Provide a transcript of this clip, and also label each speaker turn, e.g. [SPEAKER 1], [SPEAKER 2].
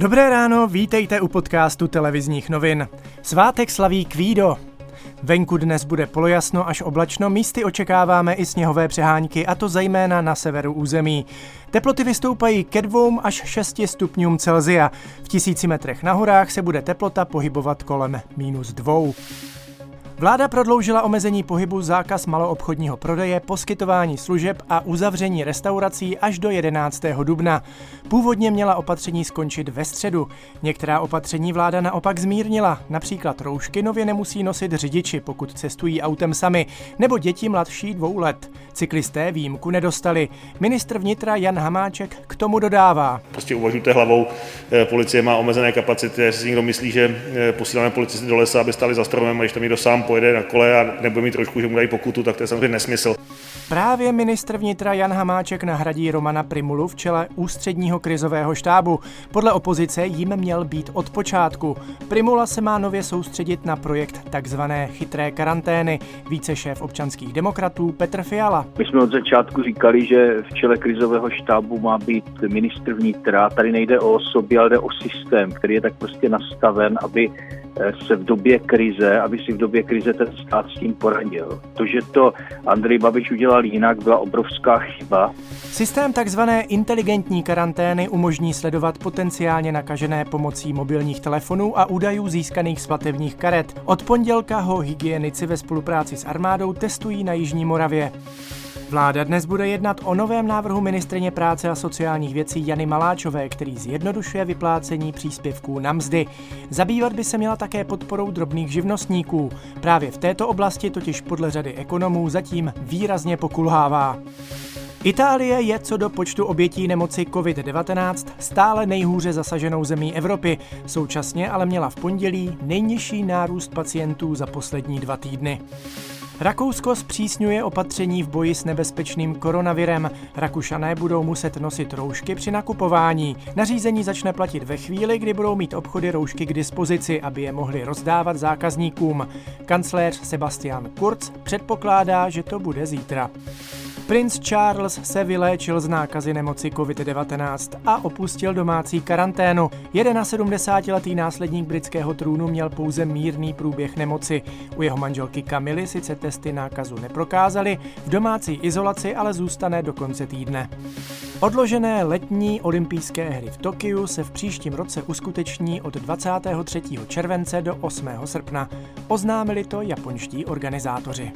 [SPEAKER 1] Dobré ráno, vítejte u podcastu televizních novin. Svátek slaví Kvído. Venku dnes bude polojasno až oblačno, místy očekáváme i sněhové přehánky, a to zejména na severu území. Teploty vystoupají ke 2 až 6 stupňům Celzia. V tisíci metrech na horách se bude teplota pohybovat kolem minus 2. Vláda prodloužila omezení pohybu, zákaz maloobchodního prodeje, poskytování služeb a uzavření restaurací až do 11. dubna. Původně měla opatření skončit ve středu. Některá opatření vláda naopak zmírnila. Například roušky nově nemusí nosit řidiči, pokud cestují autem sami, nebo děti mladší dvou let. Cyklisté výjimku nedostali. Ministr vnitra Jan Hamáček k tomu dodává.
[SPEAKER 2] Prostě uvažujte hlavou, eh, policie má omezené kapacity, jestli si někdo myslí, že eh, posíláme policisty do lesa, aby stali za stromem a když tam někdo sám pojede na kole a nebude mít trošku, že mu dají pokutu, tak to je samozřejmě nesmysl.
[SPEAKER 1] Právě ministr vnitra Jan Hamáček nahradí Romana Primulu v čele ústředního krizového štábu. Podle opozice jim měl být od počátku. Primula se má nově soustředit na projekt takzvané chytré karantény. Více šéf občanských demokratů Petr Fiala.
[SPEAKER 3] My jsme od začátku říkali, že v čele krizového štábu má být ministr vnitra. Tady nejde o osoby, ale jde o systém, který je tak prostě nastaven, aby se v době krize, aby si v době krize ten stát s tím poradil. To, že to Andrej Babiš udělal jinak, byla obrovská chyba.
[SPEAKER 1] Systém takzvané inteligentní karantény umožní sledovat potenciálně nakažené pomocí mobilních telefonů a údajů získaných z platebních karet. Od pondělka ho hygienici ve spolupráci s armádou testují na Jižní Moravě. Vláda dnes bude jednat o novém návrhu ministrině práce a sociálních věcí Jany Maláčové, který zjednodušuje vyplácení příspěvků na mzdy. Zabývat by se měla také podporou drobných živnostníků. Právě v této oblasti totiž podle řady ekonomů zatím výrazně pokulhává. Itálie je co do počtu obětí nemoci COVID-19 stále nejhůře zasaženou zemí Evropy, současně ale měla v pondělí nejnižší nárůst pacientů za poslední dva týdny. Rakousko zpřísňuje opatření v boji s nebezpečným koronavirem. Rakušané budou muset nosit roušky při nakupování. Nařízení začne platit ve chvíli, kdy budou mít obchody roušky k dispozici, aby je mohli rozdávat zákazníkům. Kancléř Sebastian Kurz předpokládá, že to bude zítra. Prince Charles se vyléčil z nákazy nemoci COVID-19 a opustil domácí karanténu. 71-letý následník britského trůnu měl pouze mírný průběh nemoci. U jeho manželky Kamily sice testy nákazu neprokázaly, v domácí izolaci ale zůstane do konce týdne. Odložené letní olympijské hry v Tokiu se v příštím roce uskuteční od 23. července do 8. srpna. Oznámili to japonští organizátoři.